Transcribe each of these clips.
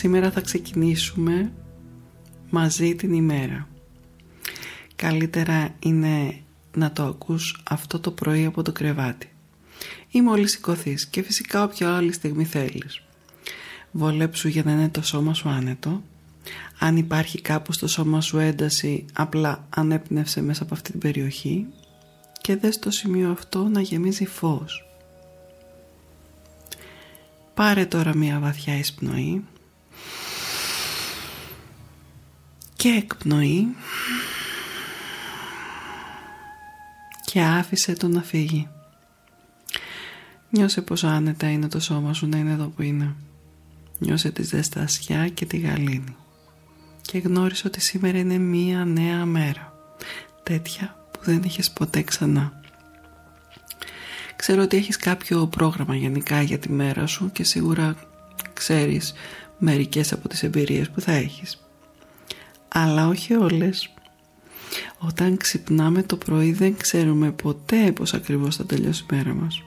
Σήμερα θα ξεκινήσουμε μαζί την ημέρα. Καλύτερα είναι να το ακούς αυτό το πρωί από το κρεβάτι. Ή μόλις σηκωθείς και φυσικά όποια άλλη στιγμή θέλεις. Βολέψου για να είναι το σώμα σου άνετο. Αν υπάρχει κάπου στο σώμα σου ένταση, απλά ανέπνευσε μέσα από αυτή την περιοχή και δες το σημείο αυτό να γεμίζει φως. Πάρε τώρα μια βαθιά εισπνοή και εκπνοή και άφησε το να φύγει. Νιώσε πόσο άνετα είναι το σώμα σου να είναι εδώ που είναι. Νιώσε τη ζεστασιά και τη γαλήνη. Και γνώρισε ότι σήμερα είναι μία νέα μέρα. Τέτοια που δεν είχες ποτέ ξανά. Ξέρω ότι έχεις κάποιο πρόγραμμα γενικά για τη μέρα σου και σίγουρα ξέρεις μερικές από τις εμπειρίες που θα έχεις. Αλλά όχι όλες. Όταν ξυπνάμε το πρωί δεν ξέρουμε ποτέ πώς ακριβώς θα τελειώσει η μέρα μας.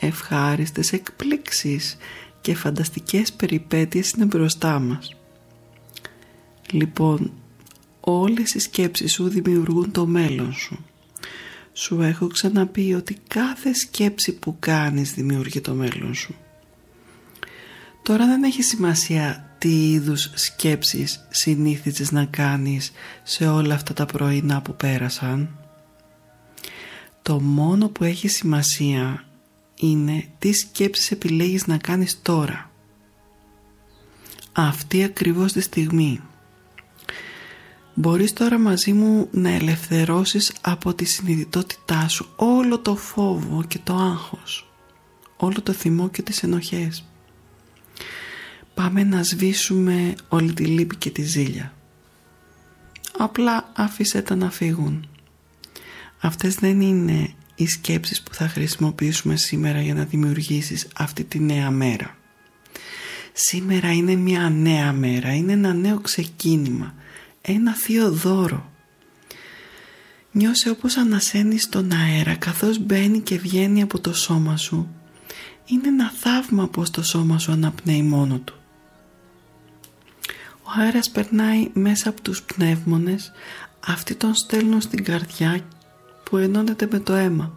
Ευχάριστες εκπλήξεις και φανταστικές περιπέτειες είναι μπροστά μας. Λοιπόν, όλες οι σκέψεις σου δημιουργούν το μέλλον σου. Σου έχω ξαναπεί ότι κάθε σκέψη που κάνεις δημιουργεί το μέλλον σου. Τώρα δεν έχει σημασία τι είδους σκέψεις συνήθιζες να κάνεις σε όλα αυτά τα πρωινά που πέρασαν; Το μόνο που έχει σημασία είναι τι σκέψεις επιλέγεις να κάνεις τώρα. Αυτή ακριβώς τη στιγμή. Μπορείς τώρα μαζί μου να ελευθερώσεις από τη συνειδητότητά σου όλο το φόβο και το άγχος, όλο το θυμό και τις ενοχές. Πάμε να σβήσουμε όλη τη λύπη και τη ζήλια. Απλά άφησε τα να φύγουν. Αυτές δεν είναι οι σκέψεις που θα χρησιμοποιήσουμε σήμερα για να δημιουργήσεις αυτή τη νέα μέρα. Σήμερα είναι μια νέα μέρα, είναι ένα νέο ξεκίνημα, ένα θείο δώρο. Νιώσε όπως ανασένεις τον αέρα καθώς μπαίνει και βγαίνει από το σώμα σου. Είναι ένα θαύμα πως το σώμα σου αναπνέει μόνο του. Ο αέρας περνάει μέσα από τους πνεύμονες, αυτοί τον στέλνουν στην καρδιά που ενώνεται με το αίμα.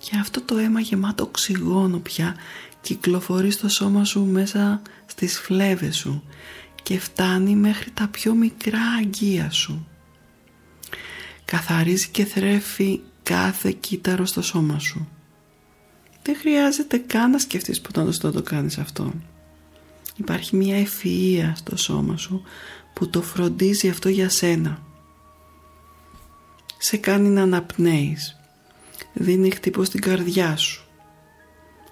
Και αυτό το αίμα γεμάτο οξυγόνο πια κυκλοφορεί στο σώμα σου μέσα στις φλέβες σου και φτάνει μέχρι τα πιο μικρά αγγεία σου. Καθαρίζει και θρέφει κάθε κύτταρο στο σώμα σου. Δεν χρειάζεται καν να σκεφτείς ποτέ να το κάνεις αυτό. Υπάρχει μια ευφυΐα στο σώμα σου που το φροντίζει αυτό για σένα. Σε κάνει να αναπνέεις. Δίνει χτύπο στην καρδιά σου.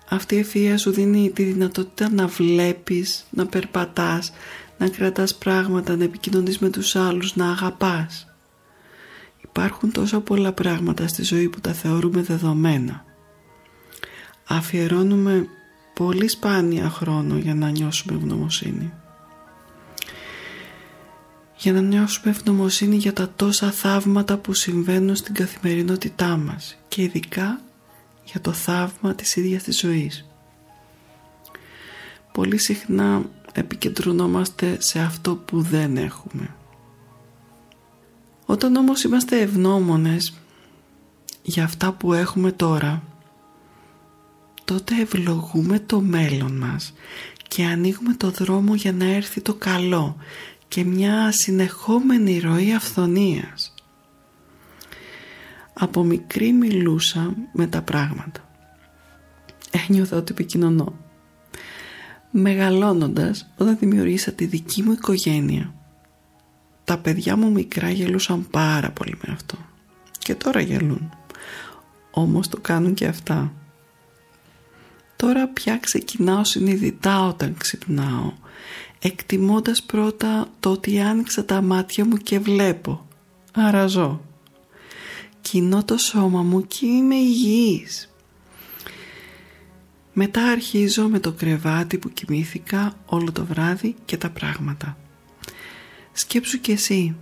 Αυτή η ευφυΐα σου δίνει τη δυνατότητα να βλέπεις, να περπατάς, να κρατάς πράγματα, να επικοινωνείς με τους άλλους, να αγαπάς. Υπάρχουν τόσα πολλά πράγματα στη ζωή που τα θεωρούμε δεδομένα. Αφιερώνουμε πολύ σπάνια χρόνο για να νιώσουμε ευγνωμοσύνη. Για να νιώσουμε ευγνωμοσύνη για τα τόσα θαύματα που συμβαίνουν στην καθημερινότητά μας και ειδικά για το θαύμα της ίδιας της ζωής. Πολύ συχνά επικεντρωνόμαστε σε αυτό που δεν έχουμε. Όταν όμως είμαστε ευγνώμονες για αυτά που έχουμε τώρα τότε ευλογούμε το μέλλον μας και ανοίγουμε το δρόμο για να έρθει το καλό και μια συνεχόμενη ροή αυθονίας. Από μικρή μιλούσα με τα πράγματα. Ένιωθα ότι επικοινωνώ. Μεγαλώνοντας, όταν δημιουργήσα τη δική μου οικογένεια, τα παιδιά μου μικρά γελούσαν πάρα πολύ με αυτό. Και τώρα γελούν. Όμως το κάνουν και αυτά. Τώρα πια ξεκινάω συνειδητά όταν ξυπνάω, εκτιμώντας πρώτα το ότι άνοιξα τα μάτια μου και βλέπω. Άρα ζω. Κοινώ το σώμα μου και είμαι υγιής. Μετά αρχίζω με το κρεβάτι που κοιμήθηκα όλο το βράδυ και τα πράγματα. Σκέψου κι εσύ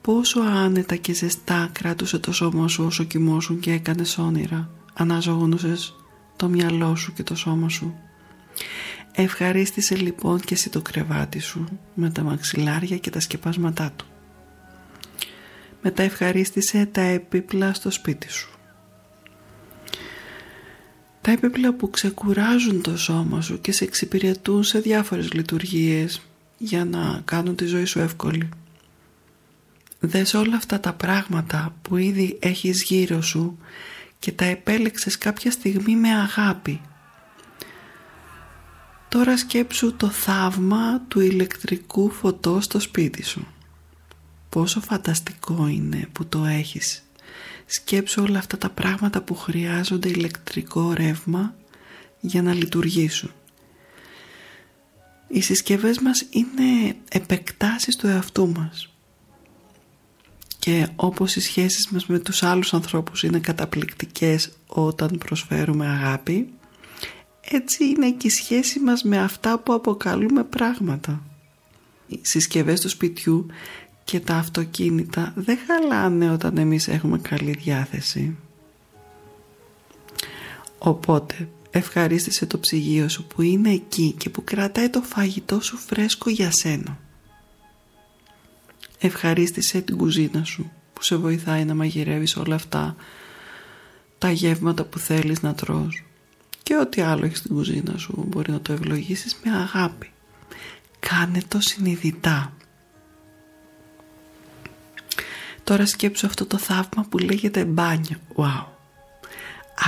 πόσο άνετα και ζεστά κράτουσε το σώμα σου όσο κοιμώσουν και έκανες όνειρα. Αναζωογονούσες το μυαλό σου και το σώμα σου. Ευχαρίστησε λοιπόν και εσύ το κρεβάτι σου με τα μαξιλάρια και τα σκεπάσματά του. Μετά ευχαρίστησε τα επίπλα στο σπίτι σου. Τα επίπλα που ξεκουράζουν το σώμα σου και σε εξυπηρετούν σε διάφορες λειτουργίες για να κάνουν τη ζωή σου εύκολη. Δες όλα αυτά τα πράγματα που ήδη έχεις γύρω σου και τα επέλεξες κάποια στιγμή με αγάπη. Τώρα σκέψου το θαύμα του ηλεκτρικού φωτός στο σπίτι σου. Πόσο φανταστικό είναι που το έχεις. Σκέψου όλα αυτά τα πράγματα που χρειάζονται ηλεκτρικό ρεύμα για να λειτουργήσουν. Οι συσκευές μας είναι επεκτάσεις του εαυτού μας και όπως οι σχέσεις μας με τους άλλους ανθρώπους είναι καταπληκτικές όταν προσφέρουμε αγάπη έτσι είναι και η σχέση μας με αυτά που αποκαλούμε πράγματα. Οι συσκευές του σπιτιού και τα αυτοκίνητα δεν χαλάνε όταν εμείς έχουμε καλή διάθεση. Οπότε ευχαρίστησε το ψυγείο σου που είναι εκεί και που κρατάει το φαγητό σου φρέσκο για σένα. Ευχαρίστησε την κουζίνα σου που σε βοηθάει να μαγειρεύεις όλα αυτά τα γεύματα που θέλεις να τρως και ό,τι άλλο έχεις στην κουζίνα σου μπορεί να το ευλογήσεις με αγάπη. Κάνε το συνειδητά. Τώρα σκέψου αυτό το θαύμα που λέγεται μπάνιο. Wow.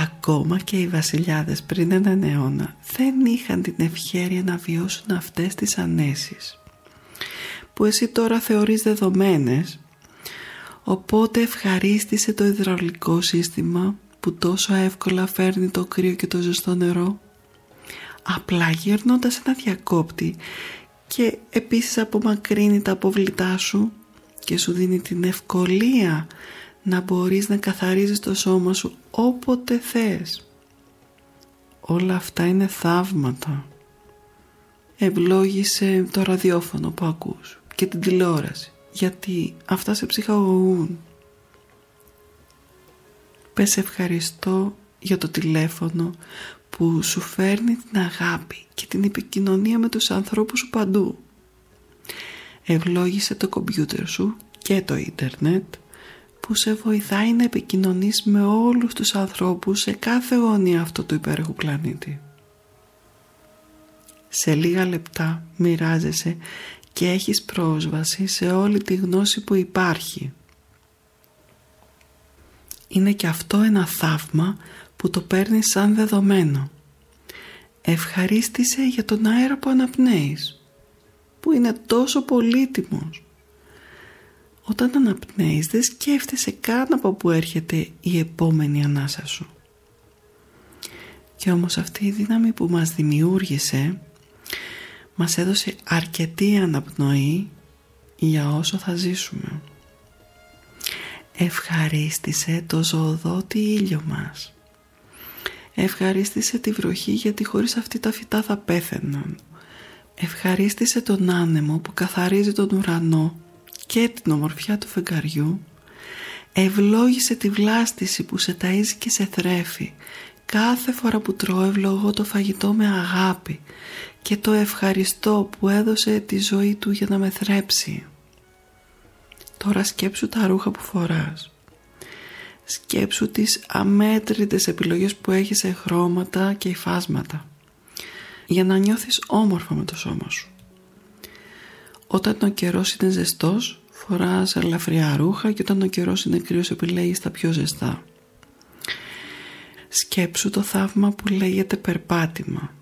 Ακόμα και οι βασιλιάδες πριν έναν αιώνα δεν είχαν την ευχέρεια να βιώσουν αυτές τις ανέσεις που εσύ τώρα θεωρείς δεδομένες οπότε ευχαρίστησε το υδραυλικό σύστημα που τόσο εύκολα φέρνει το κρύο και το ζεστό νερό απλά γυρνώντας ένα διακόπτη και επίσης απομακρύνει τα αποβλητά σου και σου δίνει την ευκολία να μπορείς να καθαρίζεις το σώμα σου όποτε θες. Όλα αυτά είναι θαύματα. Ευλόγησε το ραδιόφωνο που ακούς και την τηλεόραση γιατί αυτά σε ψυχαγωγούν. Πες ευχαριστώ για το τηλέφωνο που σου φέρνει την αγάπη και την επικοινωνία με τους ανθρώπους σου παντού. Ευλόγησε το κομπιούτερ σου και το ίντερνετ που σε βοηθάει να επικοινωνείς με όλους τους ανθρώπους σε κάθε γωνία αυτού του υπέροχου πλανήτη. Σε λίγα λεπτά μοιράζεσαι και έχεις πρόσβαση σε όλη τη γνώση που υπάρχει. Είναι και αυτό ένα θαύμα που το παίρνεις σαν δεδομένο. Ευχαρίστησε για τον αέρα που αναπνέεις, που είναι τόσο πολύτιμος. Όταν αναπνέεις δεν σκέφτεσαι καν από που έρχεται η επόμενη ανάσα σου. Και όμως αυτή η δύναμη που μας δημιούργησε μας έδωσε αρκετή αναπνοή για όσο θα ζήσουμε. Ευχαρίστησε το ζωοδότη ήλιο μας. Ευχαρίστησε τη βροχή γιατί χωρίς αυτή τα φυτά θα πέθαιναν. Ευχαρίστησε τον άνεμο που καθαρίζει τον ουρανό και την ομορφιά του φεγγαριού. Ευλόγησε τη βλάστηση που σε ταΐζει και σε θρέφει. Κάθε φορά που τρώω ευλογώ το φαγητό με αγάπη και το ευχαριστώ που έδωσε τη ζωή του για να με θρέψει. Τώρα σκέψου τα ρούχα που φοράς. Σκέψου τις αμέτρητες επιλογές που έχεις σε χρώματα και υφάσματα για να νιώθεις όμορφα με το σώμα σου. Όταν ο καιρός είναι ζεστός φοράς ελαφριά ρούχα και όταν ο καιρός είναι κρύος επιλέγεις τα πιο ζεστά. Σκέψου το θαύμα που λέγεται περπάτημα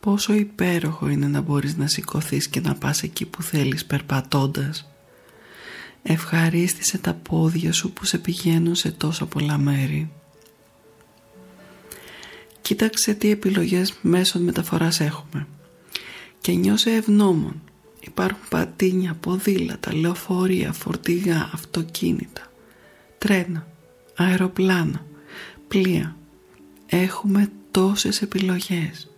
Πόσο υπέροχο είναι να μπορείς να σηκωθείς και να πας εκεί που θέλεις περπατώντας. Ευχαρίστησε τα πόδια σου που σε πηγαίνουν σε τόσα πολλά μέρη. Κοίταξε τι επιλογές μέσων μεταφοράς έχουμε και νιώσε ευγνώμων. Υπάρχουν πατίνια, ποδήλατα, λεωφορεία, φορτηγά, αυτοκίνητα, τρένα, αεροπλάνα, πλοία. Έχουμε τόσες επιλογές.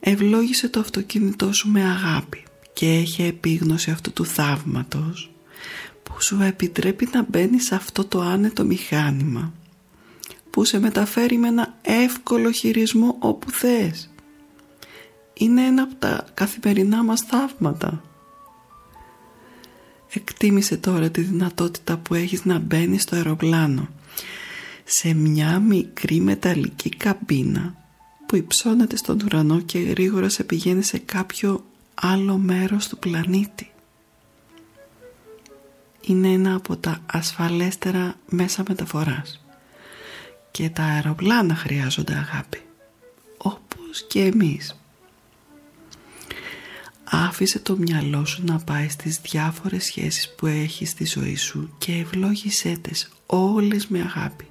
Ευλόγησε το αυτοκίνητό σου με αγάπη και έχει επίγνωση αυτού του θαύματος που σου επιτρέπει να μπαίνει σε αυτό το άνετο μηχάνημα που σε μεταφέρει με ένα εύκολο χειρισμό όπου θες. Είναι ένα από τα καθημερινά μας θαύματα. Εκτίμησε τώρα τη δυνατότητα που έχεις να μπαίνεις στο αεροπλάνο σε μια μικρή μεταλλική καμπίνα που υψώνεται στον ουρανό και γρήγορα σε πηγαίνει σε κάποιο άλλο μέρος του πλανήτη. Είναι ένα από τα ασφαλέστερα μέσα μεταφοράς και τα αεροπλάνα χρειάζονται αγάπη όπως και εμείς. Άφησε το μυαλό σου να πάει στις διάφορες σχέσεις που έχεις στη ζωή σου και ευλόγησέ τες όλες με αγάπη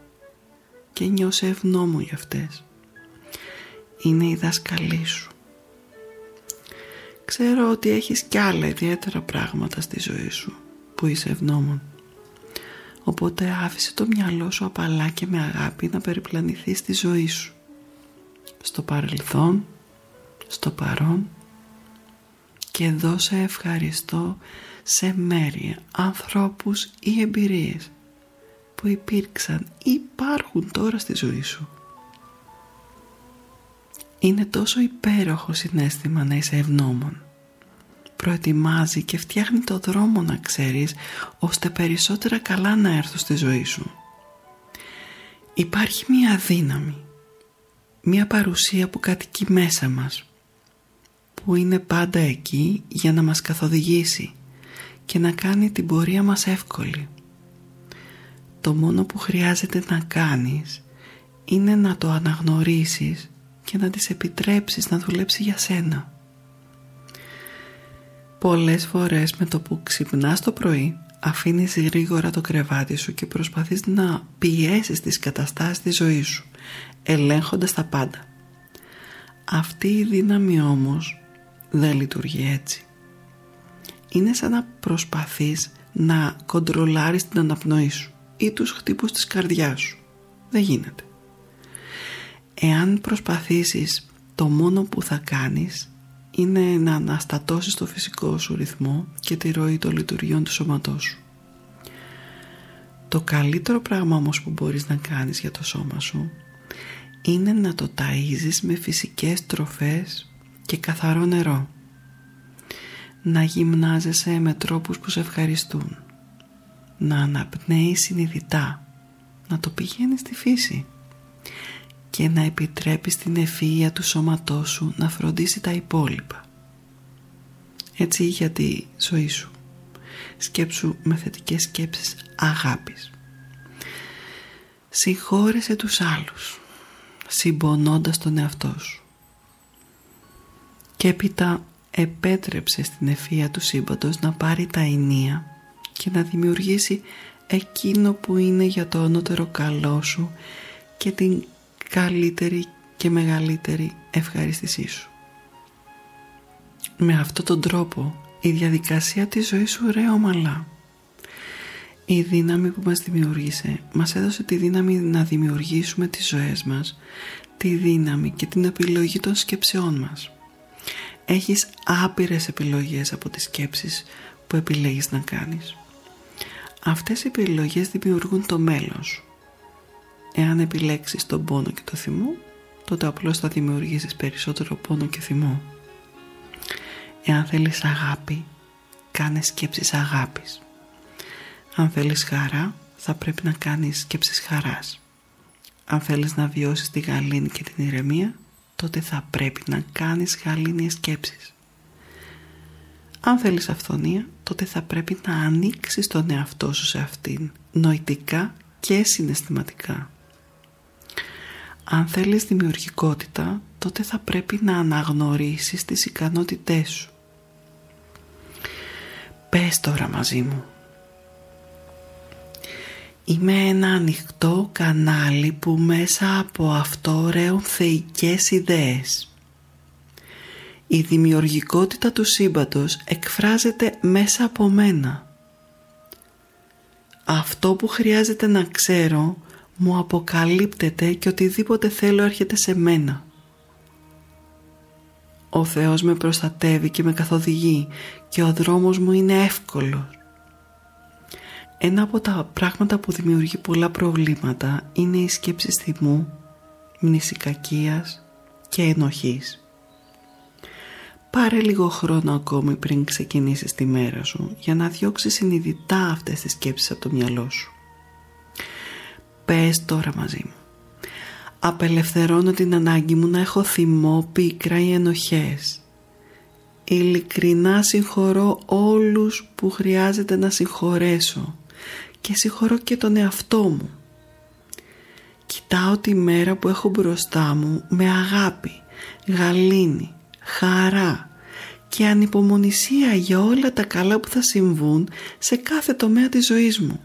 και νιώσε ευγνώμων για αυτές. Είναι η δασκαλή σου. Ξέρω ότι έχεις κι άλλα ιδιαίτερα πράγματα στη ζωή σου που είσαι ευγνώμων. Οπότε άφησε το μυαλό σου απαλά και με αγάπη να περιπλανηθεί στη ζωή σου. Στο παρελθόν, στο παρόν και δώσε ευχαριστώ σε μέρη, ανθρώπους ή εμπειρίες που υπήρξαν ή υπάρχουν τώρα στη ζωή σου. Είναι τόσο υπέροχο συνέστημα να είσαι ευγνώμων. Προετοιμάζει και φτιάχνει το δρόμο να ξέρεις ώστε περισσότερα καλά να έρθουν στη ζωή σου. Υπάρχει μία δύναμη, μία παρουσία που κατοικεί μέσα μας που είναι πάντα εκεί για να μας καθοδηγήσει και να κάνει την πορεία μας εύκολη. Το μόνο που χρειάζεται να κάνεις είναι να το αναγνωρίσεις και να της επιτρέψεις να δουλέψει για σένα. Πολλές φορές με το που ξυπνάς το πρωί αφήνεις γρήγορα το κρεβάτι σου και προσπαθείς να πιέσεις τις καταστάσεις της ζωής σου ελέγχοντας τα πάντα. Αυτή η δύναμη όμως δεν λειτουργεί έτσι. Είναι σαν να προσπαθείς να κοντρολάρεις την αναπνοή σου ή τους χτύπους της καρδιάς σου. Δεν γίνεται. Εάν προσπαθήσεις το μόνο που θα κάνεις είναι να αναστατώσεις το φυσικό σου ρυθμό και τη ροή των λειτουργιών του σώματός σου. Το καλύτερο πράγμα όμως που μπορείς να κάνεις για το σώμα σου είναι να το ταΐζεις με φυσικές τροφές και καθαρό νερό. Να γυμνάζεσαι με τρόπους που σε ευχαριστούν. Να αναπνέεις συνειδητά. Να το πηγαίνεις στη φύση. Και να επιτρέπεις την ευφυΐα του σώματός σου να φροντίσει τα υπόλοιπα. Έτσι για τη ζωή σου. Σκέψου με θετικές σκέψεις αγάπης. Συγχώρεσε τους άλλους συμπονώντας τον εαυτό σου και έπειτα επέτρεψε στην ευφία του σύμπαντος να πάρει τα ενία και να δημιουργήσει εκείνο που είναι για το ανώτερο καλό σου και την καλύτερη και μεγαλύτερη ευχαριστησή σου. Με αυτόν τον τρόπο η διαδικασία της ζωής σου ρέει ομαλά. Η δύναμη που μας δημιούργησε μας έδωσε τη δύναμη να δημιουργήσουμε τις ζωές μας, τη δύναμη και την επιλογή των σκέψεών μας. Έχεις άπειρες επιλογές από τις σκέψεις που επιλέγεις να κάνεις. Αυτές οι επιλογές δημιουργούν το μέλλον σου. Εάν επιλέξεις τον πόνο και το θυμό, τότε απλώς θα δημιουργήσεις περισσότερο πόνο και θυμό. Εάν θέλεις αγάπη, κάνε σκέψεις αγάπης. Αν θέλεις χαρά, θα πρέπει να κάνεις σκέψεις χαράς. Αν θέλεις να βιώσεις τη γαλήνη και την ηρεμία, τότε θα πρέπει να κάνεις γαλήνιες σκέψεις. Αν θέλεις αυθονία, τότε θα πρέπει να ανοίξεις τον εαυτό σου σε αυτήν, νοητικά και συναισθηματικά. Αν θέλεις δημιουργικότητα, τότε θα πρέπει να αναγνωρίσεις τις ικανότητές σου. Πες τώρα μαζί μου. Είμαι ένα ανοιχτό κανάλι που μέσα από αυτό ρέουν θεϊκές ιδέες. Η δημιουργικότητα του σύμπαντος εκφράζεται μέσα από μένα. Αυτό που χρειάζεται να ξέρω μου αποκαλύπτεται και οτιδήποτε θέλω έρχεται σε μένα. Ο Θεός με προστατεύει και με καθοδηγεί και ο δρόμος μου είναι εύκολος. Ένα από τα πράγματα που δημιουργεί πολλά προβλήματα είναι η σκέψη θυμού, μνησικακίας και ενοχής. Πάρε λίγο χρόνο ακόμη πριν ξεκινήσεις τη μέρα σου για να διώξεις συνειδητά αυτές τις σκέψεις από το μυαλό σου. Πες τώρα μαζί μου. Απελευθερώνω την ανάγκη μου να έχω θυμό, πίκρα ή ενοχές. Ειλικρινά συγχωρώ όλους που χρειάζεται να συγχωρέσω και συγχωρώ και τον εαυτό μου. Κοιτάω τη μέρα που έχω μπροστά μου με αγάπη, γαλήνη, χαρά και ανυπομονησία για όλα τα καλά που θα συμβούν σε κάθε τομέα της ζωής μου.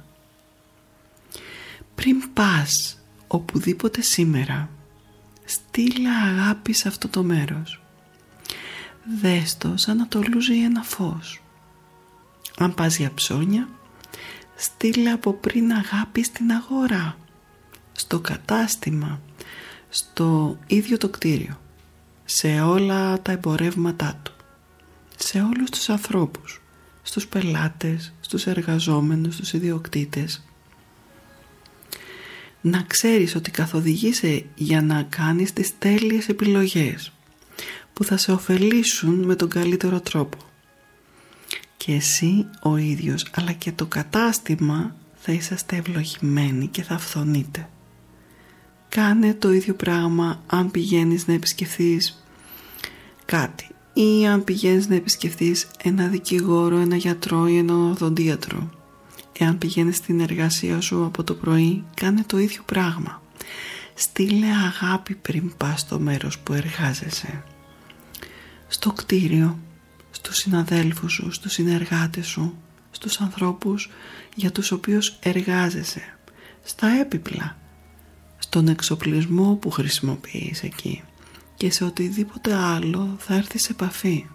Πριν πας οπουδήποτε σήμερα, στείλε αγάπη σε αυτό το μέρος. Δες το σαν να το λούζει ένα φως. Αν πας για ψώνια, στείλε από πριν αγάπη στην αγορά, στο κατάστημα, στο ίδιο το κτίριο, σε όλα τα εμπορεύματά του, σε όλους τους ανθρώπους, στους πελάτες, στους εργαζόμενους, στους ιδιοκτήτες. Να ξέρεις ότι καθοδηγείσαι για να κάνεις τις τέλειες επιλογές που θα σε ωφελήσουν με τον καλύτερο τρόπο και εσύ ο ίδιος αλλά και το κατάστημα θα είσαστε ευλογημένοι και θα φθονείτε. Κάνε το ίδιο πράγμα αν πηγαίνεις να επισκεφθείς κάτι ή αν πηγαίνεις να επισκεφθείς ένα δικηγόρο, ένα γιατρό ή ένα οδοντίατρο. Εάν πηγαίνεις στην εργασία σου από το πρωί, κάνε το ίδιο πράγμα. Στείλε αγάπη πριν πας στο μέρος που εργάζεσαι. Στο κτίριο στους συναδέλφους σου, στους συνεργάτες σου, στους ανθρώπους για τους οποίους εργάζεσαι, στα έπιπλα, στον εξοπλισμό που χρησιμοποιείς εκεί και σε οτιδήποτε άλλο θα έρθεις σε επαφή.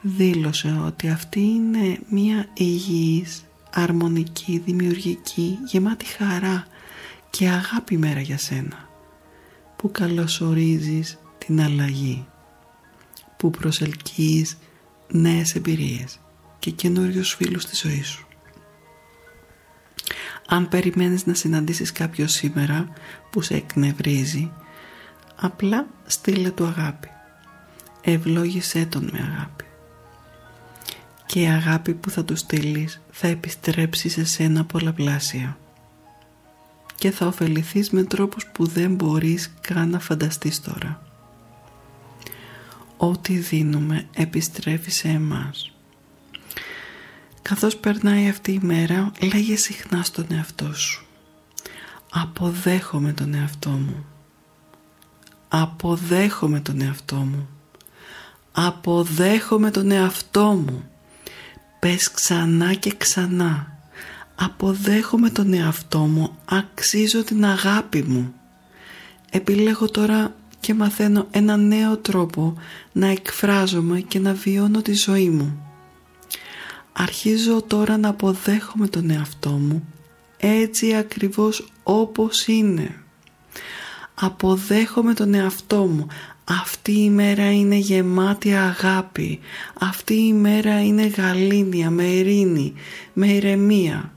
Δήλωσε ότι αυτή είναι μια υγιής, αρμονική, δημιουργική, γεμάτη χαρά και αγάπη μέρα για σένα που καλωσορίζεις την αλλαγή που προσελκύεις νέες εμπειρίες και καινούριους φίλους στη ζωή σου. Αν περιμένεις να συναντήσεις κάποιο σήμερα που σε εκνευρίζει, απλά στείλε του αγάπη. Ευλόγησέ τον με αγάπη. Και η αγάπη που θα του στείλεις θα επιστρέψει σε σένα πολλαπλάσια. Και θα ωφεληθείς με τρόπους που δεν μπορείς καν να φανταστείς τώρα ό,τι δίνουμε επιστρέφει σε εμάς. Καθώς περνάει αυτή η μέρα, λέγε συχνά στον εαυτό σου. Αποδέχομαι τον εαυτό μου. Αποδέχομαι τον εαυτό μου. Αποδέχομαι τον εαυτό μου. Πες ξανά και ξανά. Αποδέχομαι τον εαυτό μου. Αξίζω την αγάπη μου. Επιλέγω τώρα και μαθαίνω ένα νέο τρόπο να εκφράζομαι και να βιώνω τη ζωή μου. Αρχίζω τώρα να αποδέχομαι τον εαυτό μου έτσι ακριβώς όπως είναι. Αποδέχομαι τον εαυτό μου. Αυτή η μέρα είναι γεμάτη αγάπη. Αυτή η μέρα είναι γαλήνια, με ειρήνη, με ηρεμία.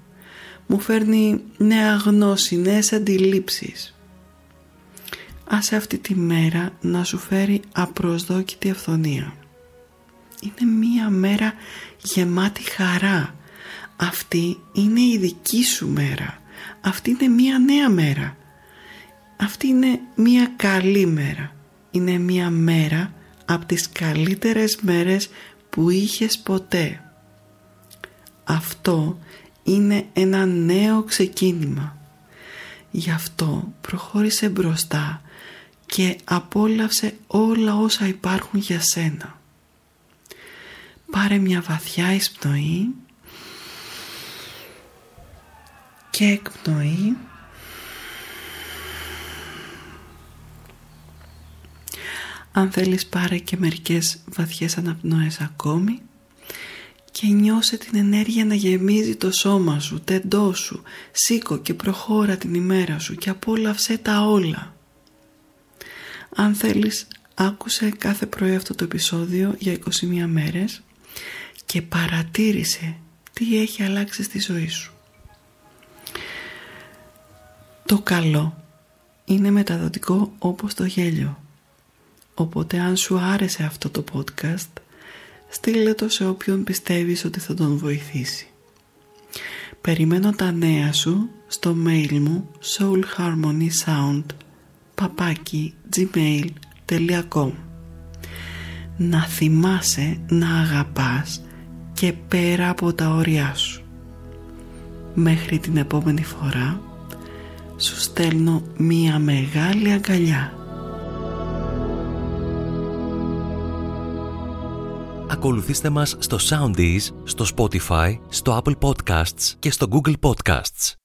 Μου φέρνει νέα γνώση, νέες αντιλήψεις άσε αυτή τη μέρα να σου φέρει απροσδόκητη αυθονία. Είναι μία μέρα γεμάτη χαρά. Αυτή είναι η δική σου μέρα. Αυτή είναι μία νέα μέρα. Αυτή είναι μία καλή μέρα. Είναι μία μέρα από τις καλύτερες μέρες που είχες ποτέ. Αυτό είναι ένα νέο ξεκίνημα. Γι' αυτό προχώρησε μπροστά και απόλαυσε όλα όσα υπάρχουν για σένα. Πάρε μια βαθιά εισπνοή και απολαυσε ολα οσα υπαρχουν για σενα παρε μια βαθια εισπνοη και απολαυσε ολα οσα υπαρχουν για σενα παρε μια βαθια εισπνοη και απολαυσε ολα οσα υπαρχουν για σενα παρε μια βαθια εισπνοη και απολαυσε ολα οσα υπαρχουν για σενα παρε μια βαθια εισπνοη και εκπνοή. Αν θέλεις πάρε και μερικές βαθιές αναπνοές ακόμη και νιώσε την ενέργεια να γεμίζει το σώμα σου, τεντό σου, σήκω και προχώρα την ημέρα σου και απόλαυσέ τα όλα. Αν θέλεις άκουσε κάθε πρωί αυτό το επεισόδιο για 21 μέρες και παρατήρησε τι έχει αλλάξει στη ζωή σου. Το καλό είναι μεταδοτικό όπως το γέλιο. Οπότε αν σου άρεσε αυτό το podcast, στείλε το σε όποιον πιστεύεις ότι θα τον βοηθήσει. Περιμένω τα νέα σου στο mail μου soulharmonysound Να θυμάσαι να αγαπάς και πέρα από τα όρια σου. Μέχρι την επόμενη φορά σου στέλνω μία μεγάλη αγκαλιά. Ακολουθήστε μας στο Soundees, στο Spotify, στο Apple Podcasts και στο Google Podcasts.